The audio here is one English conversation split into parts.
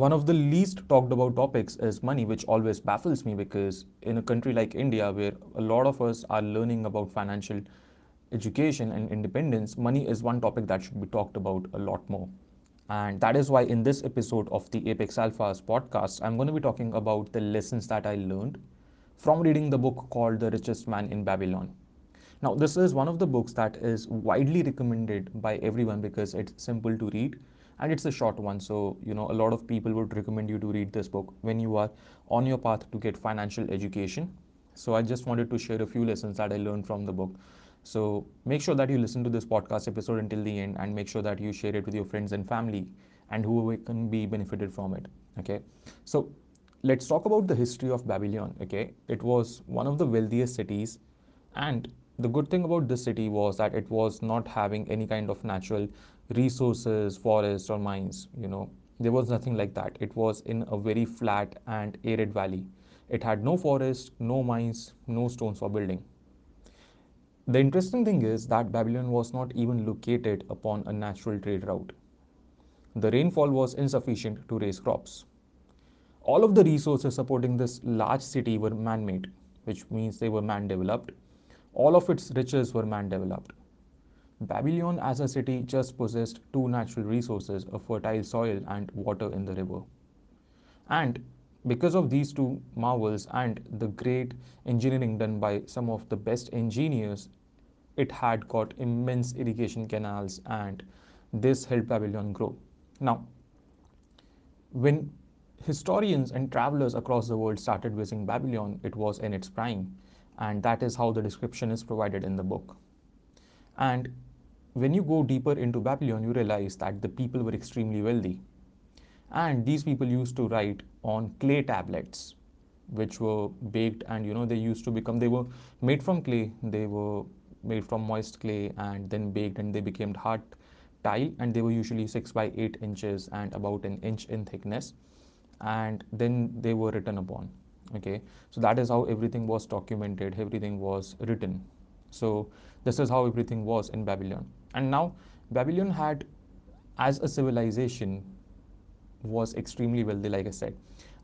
one of the least talked about topics is money, which always baffles me because in a country like India, where a lot of us are learning about financial education and independence, money is one topic that should be talked about a lot more. And that is why in this episode of the Apex Alphas podcast, I'm going to be talking about the lessons that I learned from reading the book called The Richest Man in Babylon. Now, this is one of the books that is widely recommended by everyone because it's simple to read and it's a short one so you know a lot of people would recommend you to read this book when you are on your path to get financial education. So i just wanted to share a few lessons that i learned from the book. So make sure that you listen to this podcast episode until the end and make sure that you share it with your friends and family and whoever can be benefited from it okay? So let's talk about the history of babylon okay? It was one of the wealthiest cities and the good thing about this city was that it was not having any kind of natural resources, forests, or mines. You know, there was nothing like that. It was in a very flat and arid valley. It had no forest, no mines, no stones for building. The interesting thing is that Babylon was not even located upon a natural trade route. The rainfall was insufficient to raise crops. All of the resources supporting this large city were man made, which means they were man developed. All of its riches were man developed. Babylon as a city just possessed two natural resources a fertile soil and water in the river. And because of these two marvels and the great engineering done by some of the best engineers, it had got immense irrigation canals and this helped Babylon grow. Now, when historians and travelers across the world started visiting Babylon, it was in its prime, and that is how the description is provided in the book. And when you go deeper into Babylon, you realize that the people were extremely wealthy. And these people used to write on clay tablets, which were baked and you know they used to become they were made from clay, they were made from moist clay and then baked and they became hard tile and they were usually six by eight inches and about an inch in thickness and then they were written upon okay so that is how everything was documented everything was written so this is how everything was in babylon and now Babylon had, as a civilization, was extremely wealthy, like I said.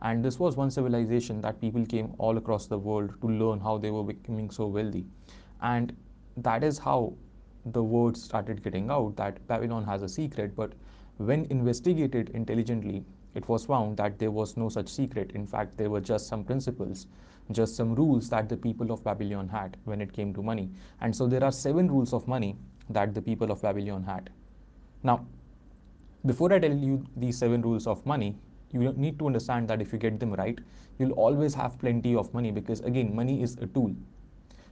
And this was one civilization that people came all across the world to learn how they were becoming so wealthy. And that is how the word started getting out that Babylon has a secret. But when investigated intelligently, it was found that there was no such secret. In fact, there were just some principles, just some rules that the people of Babylon had when it came to money. And so there are seven rules of money that the people of Babylon had. Now, before I tell you these seven rules of money, you need to understand that if you get them right, you'll always have plenty of money because, again, money is a tool.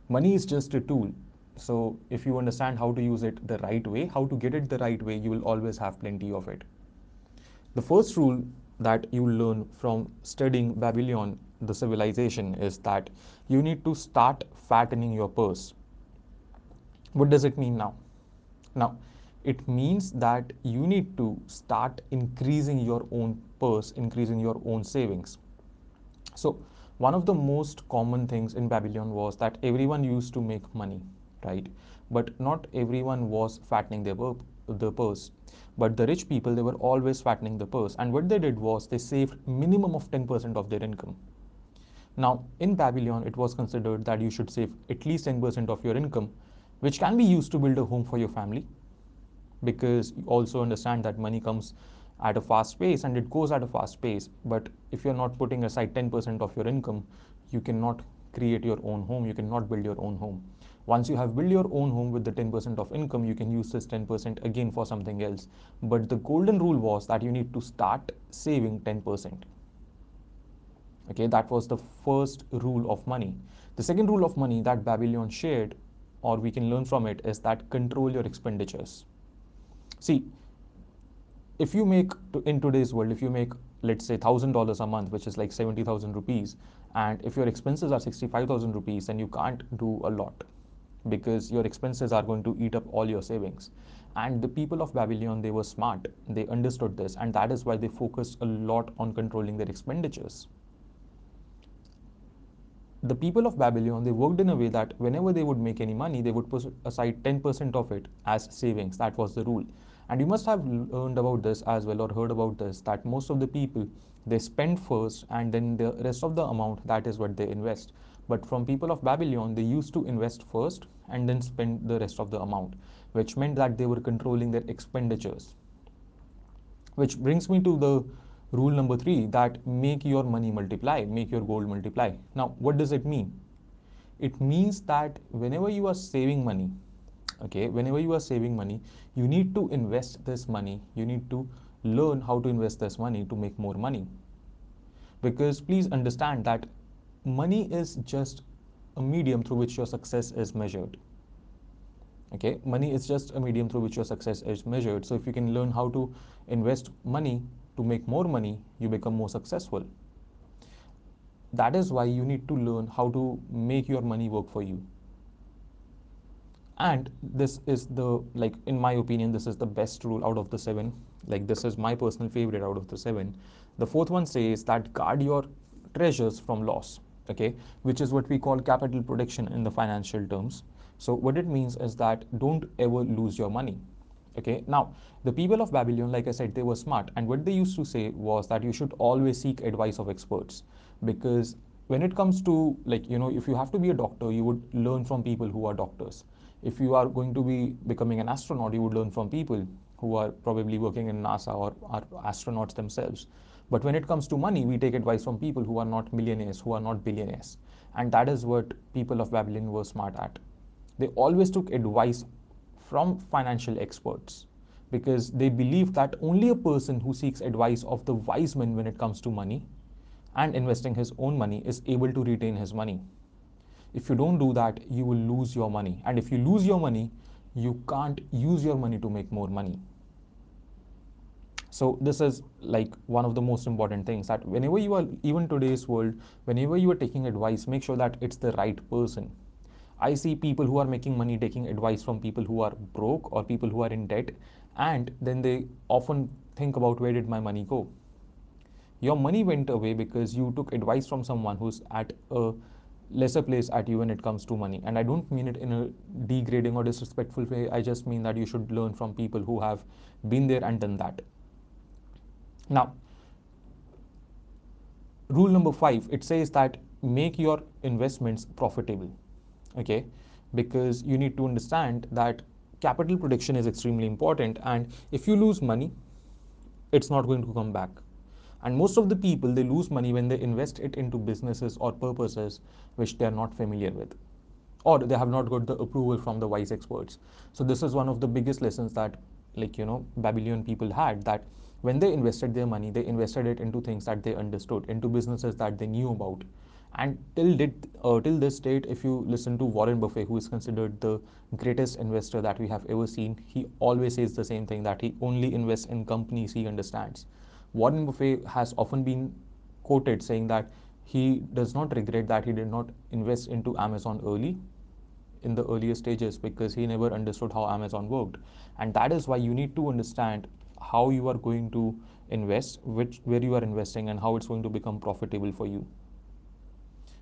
Money is just a tool. So, if you understand how to use it the right way, how to get it the right way, you will always have plenty of it. The first rule that you learn from studying Babylon, the civilization, is that you need to start fattening your purse. What does it mean now? Now, it means that you need to start increasing your own purse, increasing your own savings. So, one of the most common things in Babylon was that everyone used to make money, right? But not everyone was fattening their the purse. But the rich people, they were always fattening the purse. And what they did was they saved minimum of 10% of their income. Now, in Babylon, it was considered that you should save at least 10% of your income which can be used to build a home for your family because you also understand that money comes at a fast pace and it goes at a fast pace but if you're not putting aside 10% of your income you cannot create your own home you cannot build your own home once you have built your own home with the 10% of income you can use this 10% again for something else. But the golden rule was that you need to start saving 10% okay that was the first rule of money. The second rule of money that babylon shared or we can learn from it is that control your expenditures. See, if you make in today's world, if you make let's say thousand dollars a month, which is like seventy thousand rupees, and if your expenses are sixty-five thousand rupees, then you can't do a lot because your expenses are going to eat up all your savings. And the people of Babylon, they were smart. They understood this, and that is why they focused a lot on controlling their expenditures the people of Babylon, they worked in a way that whenever they would make any money, they would put aside 10% of it as savings. That was the rule. And you must have learned about this as well or heard about this that most of the people they spend first and then the rest of the amount that is what they invest. But from people of Babylon, they used to invest first and then spend the rest of the amount, which meant that they were controlling their expenditures. Which brings me to the rule number three that make your money multiply, make your gold multiply. Now, what does it mean? It means that whenever you are saving money, okay whenever you are saving money you need to invest this money you need to learn how to invest this money to make more money because please understand that money is just a medium through which your success is measured. Okay? Money is just a medium through which your success is measured. So if you can learn how to invest money to make more money you become more successful. That is why you need to learn how to make your money work for you. And this is the like in my opinion this is the best rule out of the seven. Like this is my personal favorite out of the seven. The fourth one says that guard your treasures from loss okay which is what we call capital protection in the financial terms. So what it means is that don't ever lose your money okay? Now the people of babylon like i said they were smart and what they used to say was that you should always seek advice of experts because when it comes to like you know if you have to be a doctor you would learn from people who are doctors. If you are going to be becoming an astronaut, you would learn from people who are probably working in NASA or are astronauts themselves. But when it comes to money, we take advice from people who are not millionaires, who are not billionaires. And that is what people of Babylon were smart at. They always took advice from financial experts because they believe that only a person who seeks advice of the wise men when it comes to money and investing his own money is able to retain his money. If you don't do that, you will lose your money. And if you lose your money, you can't use your money to make more money. So this is like one of the most important things that whenever you are even today's world, whenever you are taking advice, make sure that it's the right person. I see people who are making money taking advice from people who are broke or people who are in debt, and then they often think about where did my money go? Your money went away because you took advice from someone who's at a lesser place at you when it comes to money. And I don't mean it in a degrading or disrespectful way. I just mean that you should learn from people who have been there and done that. Now, rule number five, it says that make your investments profitable. Okay, because you need to understand that capital protection is extremely important. And if you lose money, it's not going to come back and most of the people they lose money when they invest it into businesses or purposes which they are not familiar with or they have not got the approval from the wise experts so this is one of the biggest lessons that like you know babylon people had that when they invested their money they invested it into things that they understood into businesses that they knew about and till did uh, till this date if you listen to warren buffett who is considered the greatest investor that we have ever seen he always says the same thing that he only invests in companies he understands Warren Buffett has often been quoted saying that he does not regret that he did not invest into Amazon early in the earlier stages because he never understood how Amazon worked. And that is why you need to understand how you are going to invest, which where you are investing and how it's going to become profitable for you.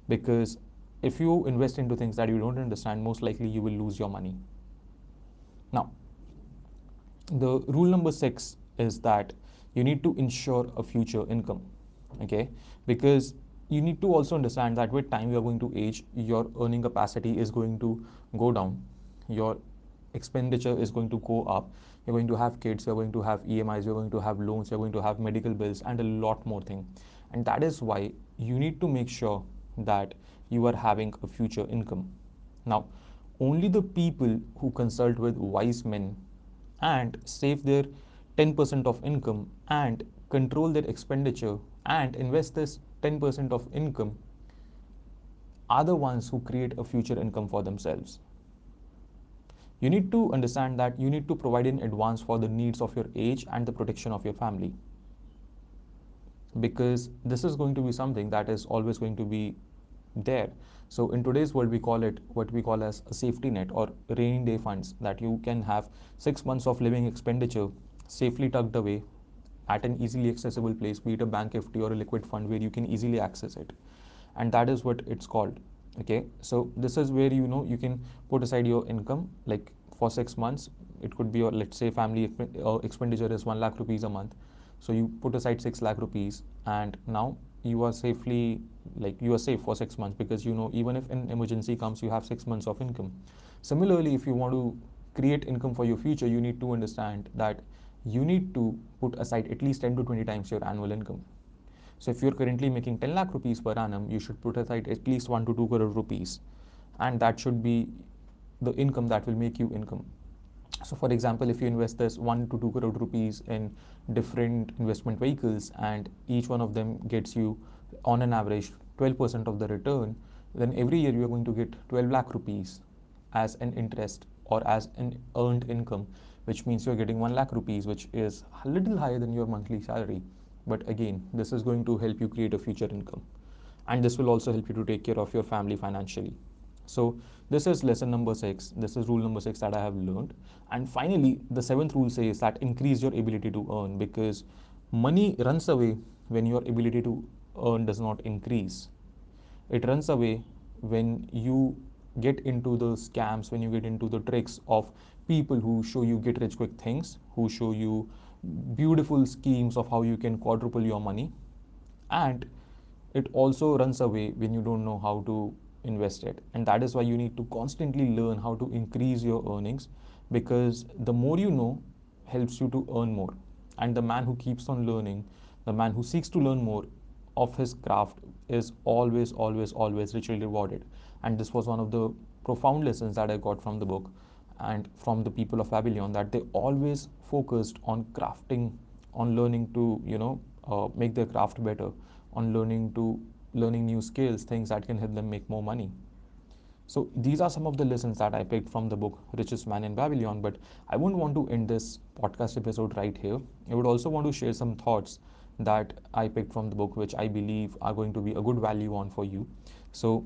Because if you invest into things that you don't understand, most likely you will lose your money. Now, the rule number six is that you need to ensure a future income okay because you need to also understand that with time you are going to age your earning capacity is going to go down your expenditure is going to go up. You're going to have kids you're going to have emis you're going to have loans you're going to have medical bills and a lot more thing. And that is why you need to make sure that you are having a future income. Now only the people who consult with wise men and save their 10% of income and control their expenditure and invest this 10% of income are the ones who create a future income for themselves. You need to understand that you need to provide in advance for the needs of your age and the protection of your family. Because this is going to be something that is always going to be there. So in today's world, we call it what we call as a safety net or rainy day funds that you can have six months of living expenditure safely tucked away at an easily accessible place, be it a bank FD or a liquid fund where you can easily access it. And that is what it's called. Okay, so this is where you know you can put aside your income like for six months it could be your let's say family uh, expenditure is 1 lakh rupees a month. So you put aside 6 lakh rupees and now you are safely like you are safe for six months because you know even if an emergency comes you have six months of income. Similarly if you want to create income for your future you need to understand that you need to put aside at least 10 to 20 times your annual income so if you're currently making 10 lakh rupees per annum you should put aside at least 1 to 2 crore rupees. And that should be the income that will make you income. So for example if you invest this 1 to 2 crore rupees in different investment vehicles and each one of them gets you on an average 12% of the return then every year you are going to get 12 lakh rupees as an interest or as an earned income which means you're getting 1 lakh rupees which is a little higher than your monthly salary but again this is going to help you create a future income and this will also help you to take care of your family financially so this is lesson number six. This is rule number six that I have learned. And finally, the seventh rule says that increase your ability to earn because money runs away when your ability to earn does not increase. It runs away when you get into the scams, when you get into the tricks of people who show you get rich quick things, who show you beautiful schemes of how you can quadruple your money. And it also runs away when you don't know how to invest it. And that is why you need to constantly learn how to increase your earnings because the more you know helps you to earn more. And the man who keeps on learning the man who seeks to learn more of his craft is always always always richly rewarded. And this was one of the profound lessons that i got from the book and from the people of babylon that they always focused on crafting on learning to you know uh, make their craft better on learning to learning new skills, things that can help them make more money. So these are some of the lessons that I picked from the book Richest Man in Babylon. But I wouldn't want to end this podcast episode right here. I would also want to share some thoughts that I picked from the book, which I believe are going to be a good value on for you. So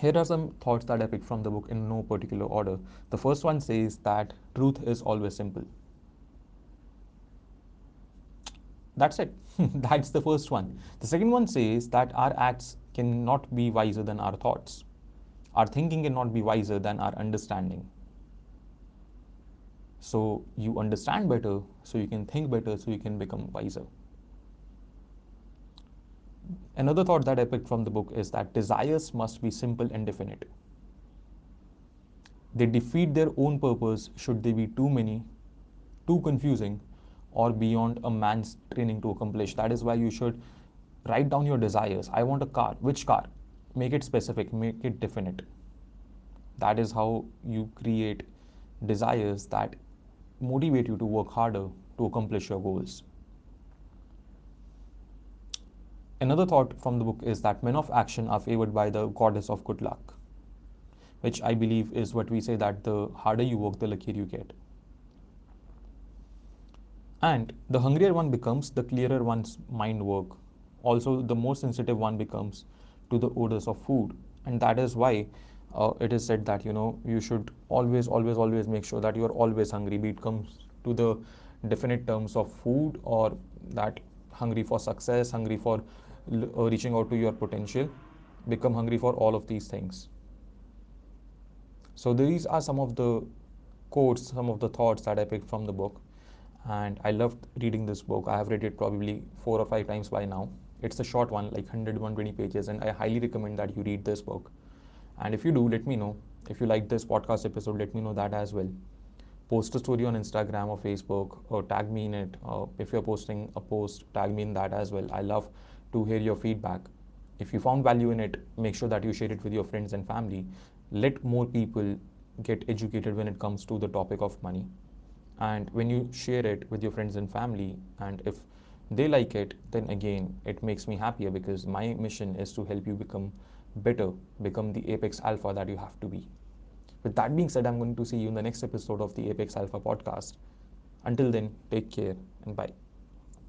here are some thoughts that I picked from the book in no particular order. The first one says that truth is always simple. That's it. That's the first one. The second one says that our acts cannot be wiser than our thoughts. Our thinking cannot be wiser than our understanding. So you understand better, so you can think better, so you can become wiser. Another thought that I picked from the book is that desires must be simple and definite. They defeat their own purpose should they be too many, too confusing, or beyond a man's training to accomplish. That is why you should write down your desires. I want a car. Which car? Make it specific, make it definite. That is how you create desires that motivate you to work harder to accomplish your goals. Another thought from the book is that men of action are favored by the goddess of good luck, which I believe is what we say that the harder you work, the luckier you get. And the hungrier one becomes, the clearer one's mind work. Also, the more sensitive one becomes to the odors of food. And that is why uh, it is said that, you know, you should always, always, always make sure that you are always hungry, be it comes to the definite terms of food or that hungry for success, hungry for reaching out to your potential. Become hungry for all of these things. So these are some of the quotes, some of the thoughts that I picked from the book and I loved reading this book. I have read it probably four or five times by now. It's a short one, like 100, 120 pages, and I highly recommend that you read this book. And if you do, let me know. If you like this podcast episode, let me know that as well. Post a story on Instagram or Facebook or tag me in it. Uh, if you're posting a post, tag me in that as well. I love to hear your feedback. If you found value in it, make sure that you share it with your friends and family. Let more people get educated when it comes to the topic of money and when you share it with your friends and family and if they like it then again it makes me happier because my mission is to help you become better become the apex alpha that you have to be with that being said i'm going to see you in the next episode of the apex alpha podcast until then take care and bye